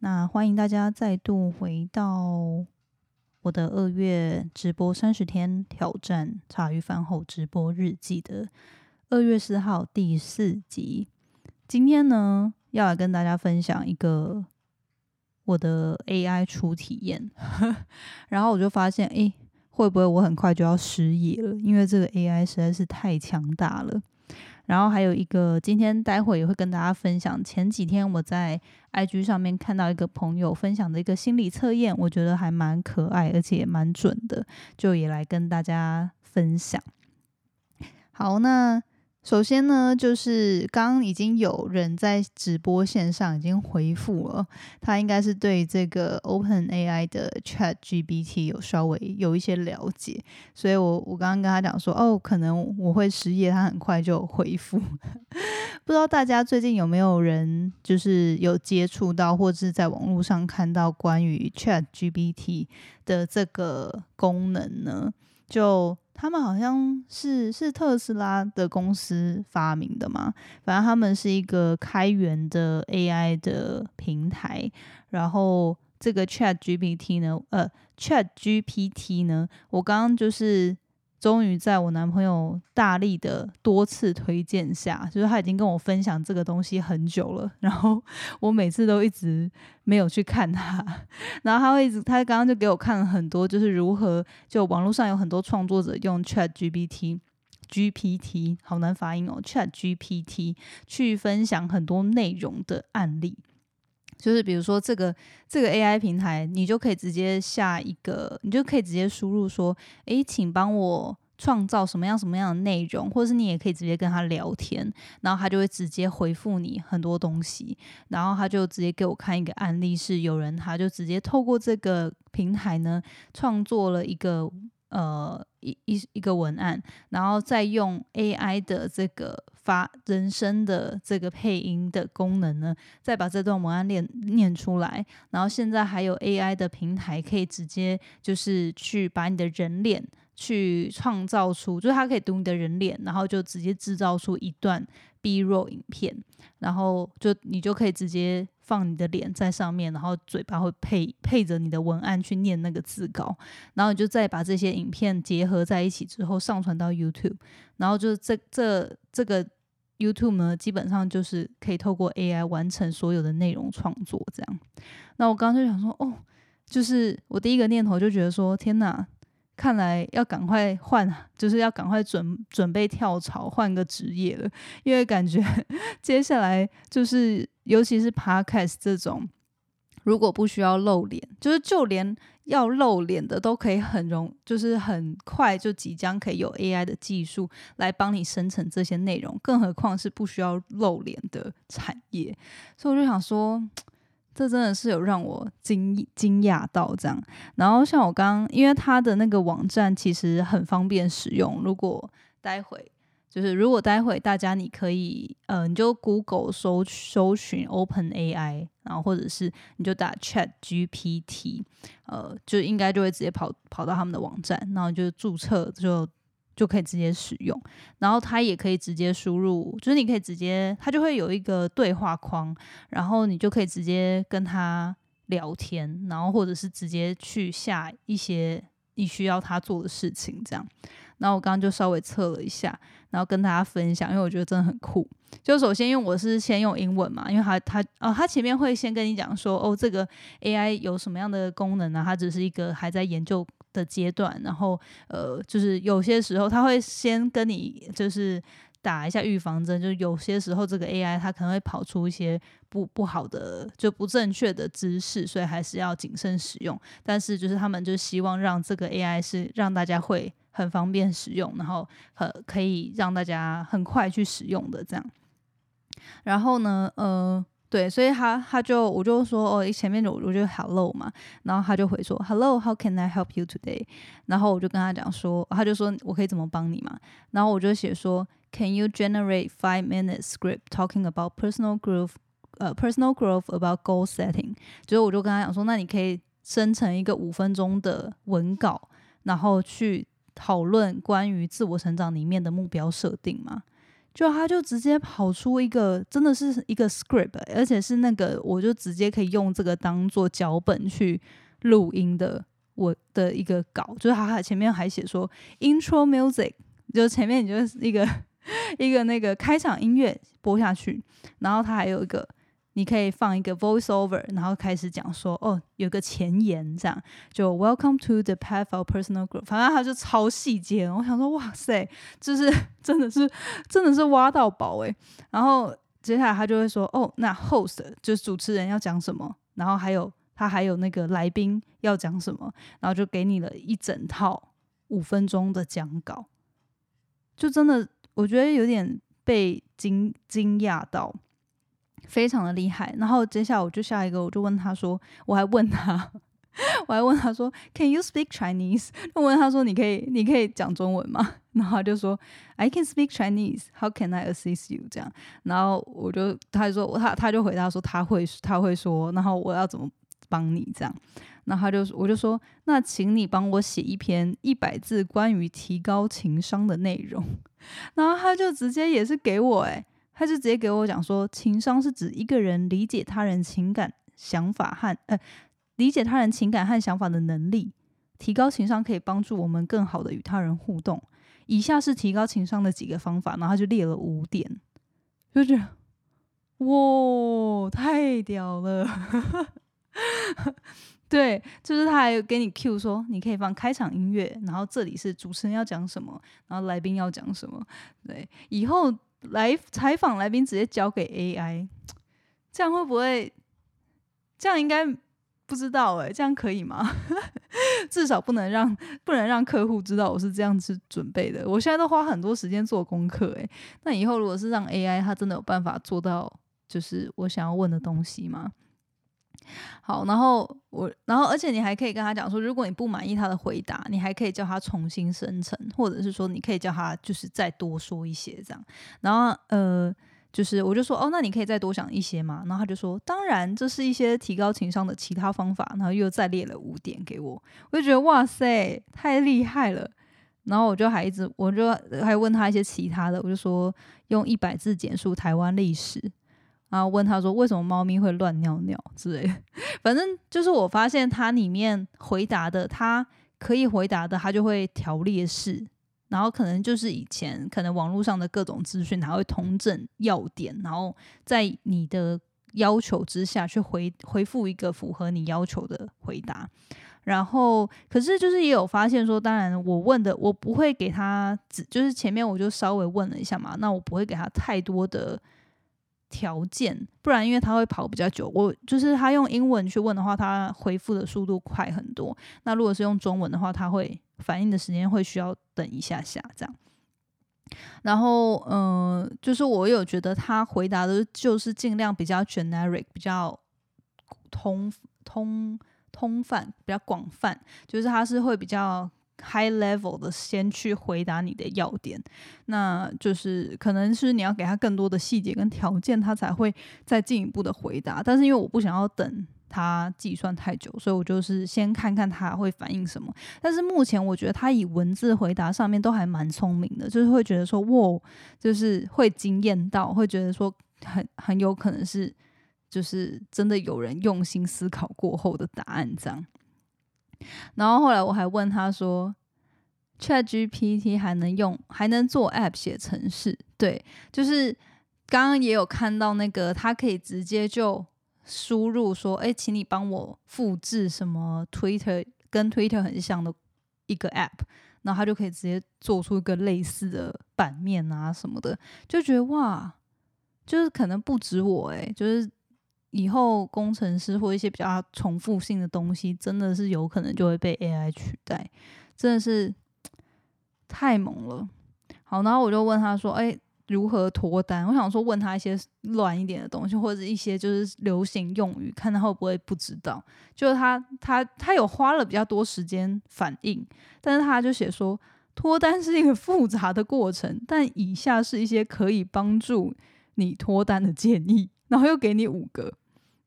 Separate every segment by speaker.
Speaker 1: 那欢迎大家再度回到我的二月直播三十天挑战茶余饭后直播日记的二月四号第四集。今天呢，要来跟大家分享一个我的 AI 初体验，然后我就发现，诶，会不会我很快就要失业了？因为这个 AI 实在是太强大了。然后还有一个，今天待会也会跟大家分享。前几天我在 IG 上面看到一个朋友分享的一个心理测验，我觉得还蛮可爱，而且蛮准的，就也来跟大家分享。好，那。首先呢，就是刚刚已经有人在直播线上已经回复了，他应该是对这个 Open AI 的 Chat GPT 有稍微有一些了解，所以我我刚刚跟他讲说，哦，可能我会失业，他很快就回复。不知道大家最近有没有人就是有接触到，或者是在网络上看到关于 Chat GPT 的这个功能呢？就他们好像是是特斯拉的公司发明的嘛，反正他们是一个开源的 AI 的平台。然后这个 Chat GPT 呢，呃，Chat GPT 呢，我刚刚就是。终于在我男朋友大力的多次推荐下，就是他已经跟我分享这个东西很久了，然后 我每次都一直没有去看他，然后他会一直，他刚刚就给我看了很多，就是如何就网络上有很多创作者用 Chat GPT，GPT 好难发音哦，Chat GPT 去分享很多内容的案例。就是比如说这个这个 AI 平台，你就可以直接下一个，你就可以直接输入说，诶，请帮我创造什么样什么样的内容，或者是你也可以直接跟他聊天，然后他就会直接回复你很多东西，然后他就直接给我看一个案例，是有人他就直接透过这个平台呢，创作了一个。呃，一一一个文案，然后再用 AI 的这个发人声的这个配音的功能呢，再把这段文案念念出来。然后现在还有 AI 的平台可以直接就是去把你的人脸去创造出，就是它可以读你的人脸，然后就直接制造出一段 B roll 影片，然后就你就可以直接。放你的脸在上面，然后嘴巴会配配着你的文案去念那个字稿，然后你就再把这些影片结合在一起之后上传到 YouTube，然后就是这这这个 YouTube 呢，基本上就是可以透过 AI 完成所有的内容创作这样。那我刚刚就想说，哦，就是我第一个念头就觉得说，天哪！看来要赶快换，就是要赶快准准备跳槽换个职业了，因为感觉 接下来就是，尤其是 podcast 这种，如果不需要露脸，就是就连要露脸的都可以很容，就是很快就即将可以有 AI 的技术来帮你生成这些内容，更何况是不需要露脸的产业，所以我就想说。这真的是有让我惊惊讶到这样，然后像我刚，因为他的那个网站其实很方便使用。如果待会就是如果待会大家你可以，呃，你就 Google 搜搜寻 Open AI，然后或者是你就打 Chat GPT，呃，就应该就会直接跑跑到他们的网站，然后就注册就。就可以直接使用，然后它也可以直接输入，就是你可以直接，它就会有一个对话框，然后你就可以直接跟他聊天，然后或者是直接去下一些你需要他做的事情，这样。然后我刚刚就稍微测了一下，然后跟大家分享，因为我觉得真的很酷。就首先，因为我是先用英文嘛，因为它它哦，它前面会先跟你讲说，哦，这个 AI 有什么样的功能呢？它只是一个还在研究。的阶段，然后呃，就是有些时候他会先跟你就是打一下预防针，就有些时候这个 AI 它可能会跑出一些不不好的就不正确的知识，所以还是要谨慎使用。但是就是他们就希望让这个 AI 是让大家会很方便使用，然后呃可以让大家很快去使用的这样。然后呢，呃。对，所以他他就我就说哦，前面我我就 hello 嘛，然后他就回说 hello，how can I help you today？然后我就跟他讲说，他就说我可以怎么帮你嘛？然后我就写说，can you generate five minute script talking about personal growth？呃，personal growth about goal setting？就是我就跟他讲说，那你可以生成一个五分钟的文稿，然后去讨论关于自我成长里面的目标设定嘛？就他就直接跑出一个真的是一个 script，而且是那个我就直接可以用这个当做脚本去录音的我的一个稿，就是他前面还写说 intro music，就前面你就是一个 一个那个开场音乐播下去，然后他还有一个。你可以放一个 voice over，然后开始讲说，哦，有个前言，这样就 Welcome to the path of personal growth。反正他就超细节，我想说，哇塞，就是 真的是真的是挖到宝诶。然后接下来他就会说，哦，那 host 就是主持人要讲什么，然后还有他还有那个来宾要讲什么，然后就给你了一整套五分钟的讲稿，就真的我觉得有点被惊惊讶到。非常的厉害，然后接下来我就下一个，我就问他说，我还问他，我还问他说，Can you speak Chinese？我问他说，你可以，你可以讲中文吗？然后他就说，I can speak Chinese. How can I assist you？这样，然后我就，他就说，他他就回答说，他会，他会说，然后我要怎么帮你这样？然后他就，我就说，那请你帮我写一篇一百字关于提高情商的内容。然后他就直接也是给我，诶。他就直接给我讲说，情商是指一个人理解他人情感、想法和呃理解他人情感和想法的能力。提高情商可以帮助我们更好的与他人互动。以下是提高情商的几个方法，然后他就列了五点，就觉得哇，太屌了！对，就是他还给你 Q 说，你可以放开场音乐，然后这里是主持人要讲什么，然后来宾要讲什么。对，以后。来采访来宾直接交给 AI，这样会不会？这样应该不知道哎，这样可以吗？至少不能让不能让客户知道我是这样子准备的。我现在都花很多时间做功课哎，那以后如果是让 AI，它真的有办法做到就是我想要问的东西吗？好，然后我，然后而且你还可以跟他讲说，如果你不满意他的回答，你还可以叫他重新生成，或者是说你可以叫他就是再多说一些这样。然后呃，就是我就说哦，那你可以再多想一些嘛。然后他就说，当然这是一些提高情商的其他方法。然后又再列了五点给我，我就觉得哇塞，太厉害了。然后我就还一直，我就还问他一些其他的，我就说用一百字简述台湾历史。然后问他说：“为什么猫咪会乱尿尿之类？”反正就是我发现它里面回答的，它可以回答的，它就会条列式。然后可能就是以前可能网络上的各种资讯，它会同整要点，然后在你的要求之下去回回复一个符合你要求的回答。然后可是就是也有发现说，当然我问的我不会给他，只就是前面我就稍微问了一下嘛，那我不会给他太多的。条件，不然因为他会跑比较久。我就是他用英文去问的话，他回复的速度快很多。那如果是用中文的话，他会反应的时间会需要等一下下这样。然后，嗯，就是我有觉得他回答的就是尽量比较 generic，比较通通通泛，比较广泛，就是他是会比较。High level 的先去回答你的要点，那就是可能是你要给他更多的细节跟条件，他才会再进一步的回答。但是因为我不想要等他计算太久，所以我就是先看看他会反应什么。但是目前我觉得他以文字回答上面都还蛮聪明的，就是会觉得说，哇，就是会惊艳到，会觉得说很很有可能是就是真的有人用心思考过后的答案这样。然后后来我还问他说，Chat GPT 还能用，还能做 App 写程式？对，就是刚刚也有看到那个，它可以直接就输入说，哎，请你帮我复制什么 Twitter 跟 Twitter 很像的一个 App，然后它就可以直接做出一个类似的版面啊什么的，就觉得哇，就是可能不止我哎，就是。以后工程师或一些比较重复性的东西，真的是有可能就会被 AI 取代，真的是太猛了。好，然后我就问他说：“哎，如何脱单？”我想说问他一些乱一点的东西，或者一些就是流行用语，看他会不会不知道。就是他他他有花了比较多时间反应，但是他就写说脱单是一个复杂的过程，但以下是一些可以帮助你脱单的建议。然后又给你五个，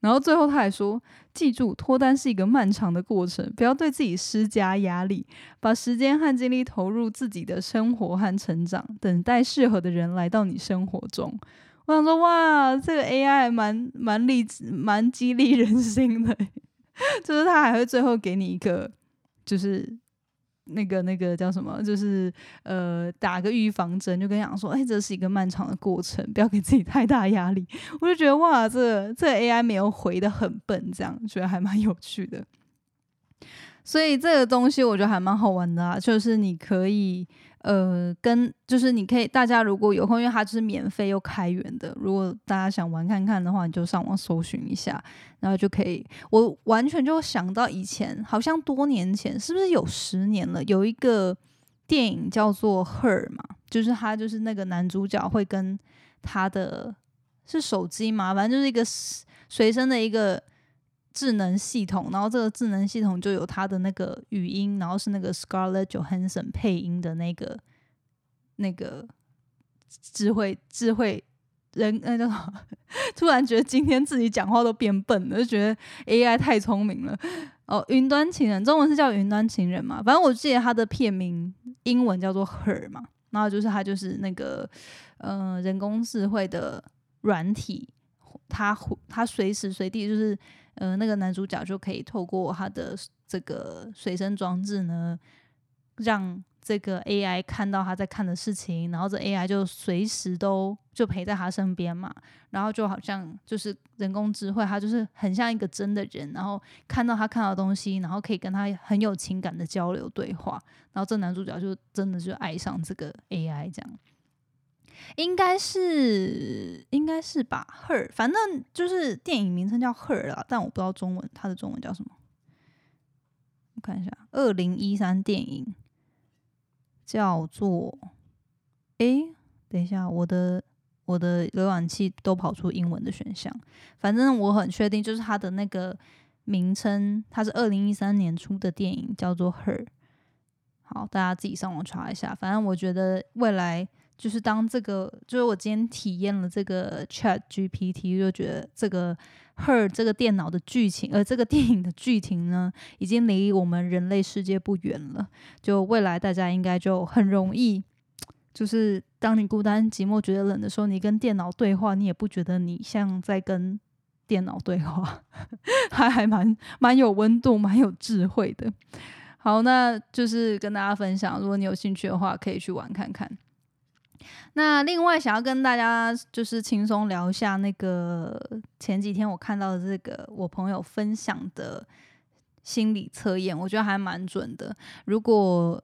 Speaker 1: 然后最后他还说：“记住，脱单是一个漫长的过程，不要对自己施加压力，把时间和精力投入自己的生活和成长，等待适合的人来到你生活中。”我想说，哇，这个 AI 蛮蛮励志、蛮激励人心的，就是他还会最后给你一个，就是。那个那个叫什么？就是呃，打个预防针，就跟讲说，哎，这是一个漫长的过程，不要给自己太大压力。我就觉得哇，这这 AI 没有回的很笨，这样觉得还蛮有趣的。所以这个东西我觉得还蛮好玩的啊，就是你可以。呃，跟就是你可以，大家如果有空，因为它就是免费又开源的。如果大家想玩看看的话，你就上网搜寻一下，然后就可以。我完全就想到以前，好像多年前，是不是有十年了？有一个电影叫做《Her》嘛，就是他就是那个男主角会跟他的是手机嘛，反正就是一个随身的一个。智能系统，然后这个智能系统就有它的那个语音，然后是那个 Scarlett Johansson 配音的那个那个智慧智慧人，那叫 突然觉得今天自己讲话都变笨了，就觉得 AI 太聪明了。哦，云端情人，中文是叫云端情人嘛？反正我记得它的片名英文叫做 Her 嘛，然后就是它就是那个呃人工智慧的软体，它它随时随地就是。呃，那个男主角就可以透过他的这个随身装置呢，让这个 AI 看到他在看的事情，然后这 AI 就随时都就陪在他身边嘛，然后就好像就是人工智慧，他就是很像一个真的人，然后看到他看到的东西，然后可以跟他很有情感的交流对话，然后这男主角就真的就爱上这个 AI 这样。应该是应该是吧，Her，反正就是电影名称叫 Her 啦，但我不知道中文，它的中文叫什么？我看一下，二零一三电影叫做……诶，等一下，我的我的浏览器都跑出英文的选项，反正我很确定，就是它的那个名称，它是二零一三年出的电影，叫做 Her。好，大家自己上网查一下，反正我觉得未来。就是当这个，就是我今天体验了这个 Chat GPT，就觉得这个 Her 这个电脑的剧情，呃，这个电影的剧情呢，已经离我们人类世界不远了。就未来大家应该就很容易，就是当你孤单寂寞觉得冷的时候，你跟电脑对话，你也不觉得你像在跟电脑对话，还还蛮蛮有温度，蛮有智慧的。好，那就是跟大家分享，如果你有兴趣的话，可以去玩看看。那另外想要跟大家就是轻松聊一下那个前几天我看到的这个我朋友分享的心理测验，我觉得还蛮准的。如果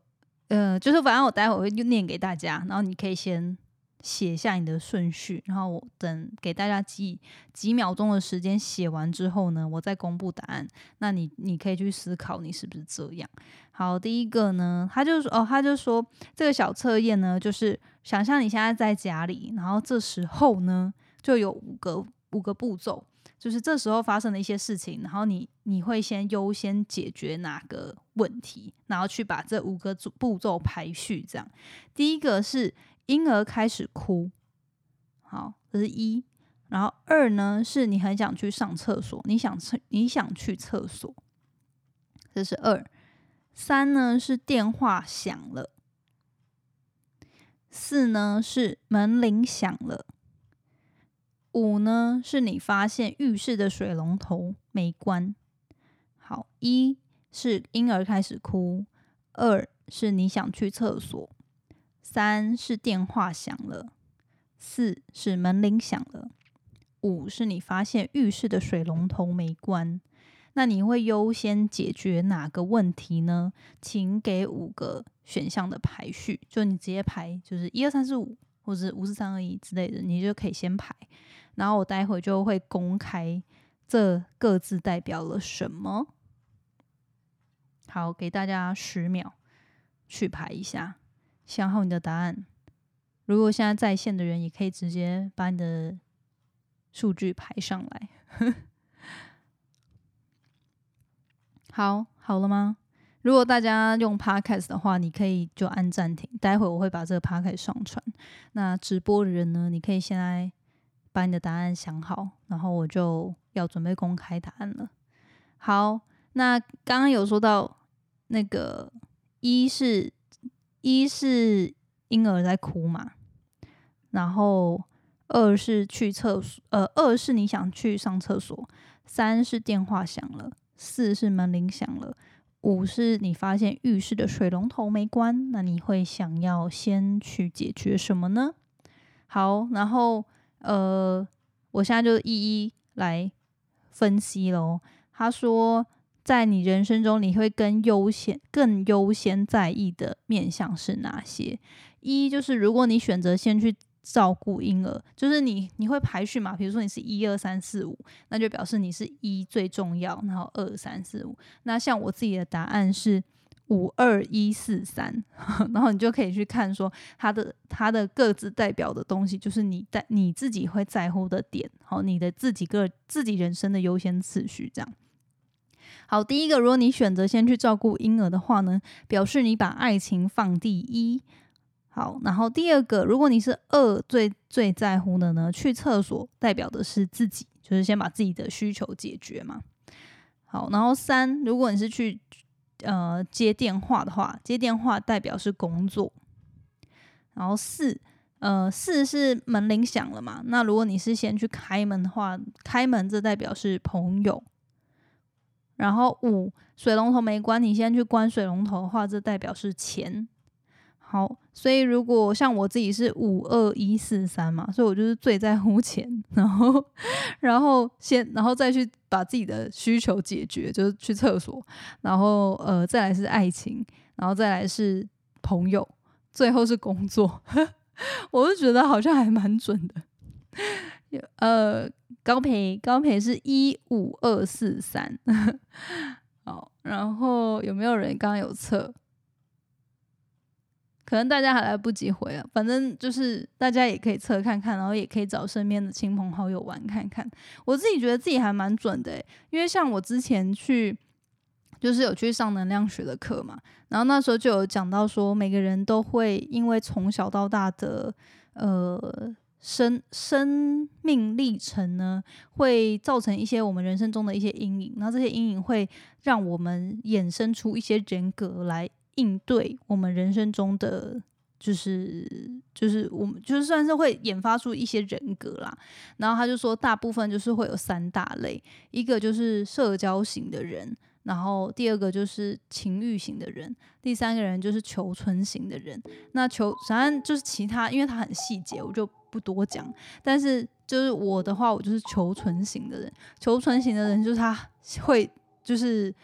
Speaker 1: 呃，就是反正我待会会念给大家，然后你可以先写下你的顺序，然后我等给大家几几秒钟的时间写完之后呢，我再公布答案。那你你可以去思考你是不是这样。好，第一个呢，他就说哦，他就说这个小测验呢，就是。想象你现在在家里，然后这时候呢，就有五个五个步骤，就是这时候发生的一些事情，然后你你会先优先解决哪个问题，然后去把这五个步骤排序。这样，第一个是婴儿开始哭，好，这是一。然后二呢，是你很想去上厕所，你想去你想去厕所，这是二。三呢是电话响了。四呢是门铃响了，五呢是你发现浴室的水龙头没关。好，一是婴儿开始哭，二是你想去厕所，三是电话响了，四是门铃响了，五是你发现浴室的水龙头没关。那你会优先解决哪个问题呢？请给五个选项的排序，就你直接排，就是一二三四五，或者五四三二一之类的，你就可以先排。然后我待会就会公开这各自代表了什么。好，给大家十秒去排一下，想好你的答案。如果现在在线的人，也可以直接把你的数据排上来。好好了吗？如果大家用 Podcast 的话，你可以就按暂停。待会我会把这个 Podcast 上传。那直播的人呢，你可以现在把你的答案想好，然后我就要准备公开答案了。好，那刚刚有说到那个一是一是婴儿在哭嘛，然后二是去厕所，呃，二是你想去上厕所，三是电话响了，四是门铃响了。五是你发现浴室的水龙头没关，那你会想要先去解决什么呢？好，然后呃，我现在就一一来分析喽。他说，在你人生中，你会更优先、更优先在意的面向是哪些？一就是如果你选择先去。照顾婴儿就是你，你会排序嘛？比如说你是一二三四五，那就表示你是一最重要，然后二三四五。那像我自己的答案是五二一四三，然后你就可以去看说它的它的各自代表的东西，就是你在你自己会在乎的点，好，你的自己个自己人生的优先次序这样。好，第一个，如果你选择先去照顾婴儿的话呢，表示你把爱情放第一。好，然后第二个，如果你是二最最在乎的呢，去厕所代表的是自己，就是先把自己的需求解决嘛。好，然后三，如果你是去呃接电话的话，接电话代表是工作。然后四，呃四是门铃响了嘛，那如果你是先去开门的话，开门这代表是朋友。然后五，水龙头没关，你先去关水龙头的话，这代表是钱。好，所以如果像我自己是五二一四三嘛，所以我就是最在乎钱，然后，然后先，然后再去把自己的需求解决，就是去厕所，然后呃，再来是爱情，然后再来是朋友，最后是工作，我就觉得好像还蛮准的。呃，高培高培是一五二四三，好，然后有没有人刚刚有测？可能大家还来不及回啊，反正就是大家也可以测看看，然后也可以找身边的亲朋好友玩看看。我自己觉得自己还蛮准的，因为像我之前去，就是有去上能量学的课嘛，然后那时候就有讲到说，每个人都会因为从小到大的呃生生命历程呢，会造成一些我们人生中的一些阴影，然后这些阴影会让我们衍生出一些人格来。应对我们人生中的，就是就是我们就是算是会研发出一些人格啦。然后他就说，大部分就是会有三大类，一个就是社交型的人，然后第二个就是情欲型的人，第三个人就是求存型的人。那求反正就是其他，因为他很细节，我就不多讲。但是就是我的话，我就是求存型的人。求存型的人就是他会就是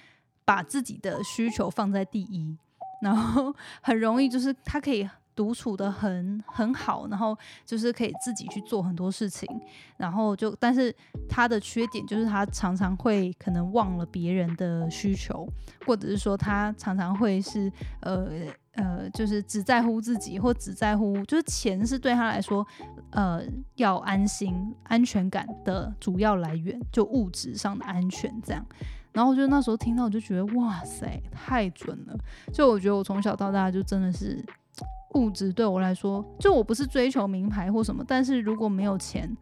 Speaker 1: 把自己的需求放在第一。然后 很容易，就是他可以独处的很很好，然后就是可以自己去做很多事情，然后就但是他的缺点就是他常常会可能忘了别人的需求，或者是说他常常会是呃呃就是只在乎自己，或只在乎就是钱是对他来说呃要安心安全感的主要来源，就物质上的安全这样。然后我就那时候听到，我就觉得哇塞，太准了！就我觉得我从小到大就真的是物质对我来说，就我不是追求名牌或什么，但是如果没有钱，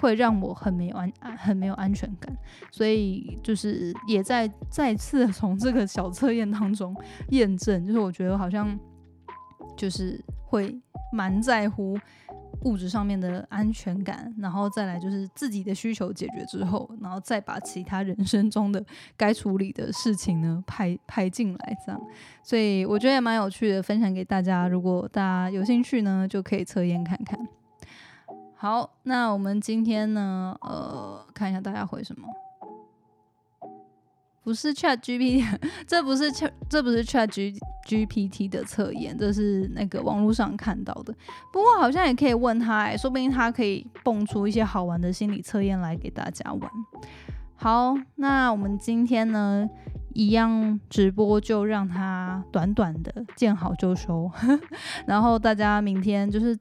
Speaker 1: 会让我很没有安很没有安全感。所以就是也在再次从这个小测验当中验证，就是我觉得好像就是会蛮在乎。物质上面的安全感，然后再来就是自己的需求解决之后，然后再把其他人生中的该处理的事情呢排排进来，这样，所以我觉得也蛮有趣的，分享给大家。如果大家有兴趣呢，就可以测验看看。好，那我们今天呢，呃，看一下大家回什么。不是 Chat GPT，这不是 Chat，这不是 Chat G GPT 的测验，这是那个网络上看到的。不过好像也可以问他，哎，说不定他可以蹦出一些好玩的心理测验来给大家玩。好，那我们今天呢，一样直播就让它短短的见好就收，然后大家明天就是。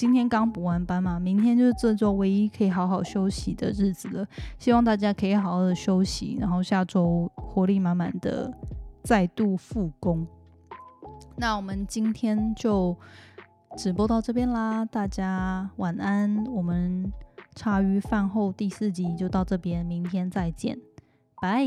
Speaker 1: 今天刚补完班嘛，明天就是这周唯一可以好好休息的日子了。希望大家可以好好的休息，然后下周活力满满的再度复工。那我们今天就直播到这边啦，大家晚安。我们茶余饭后第四集就到这边，明天再见，拜。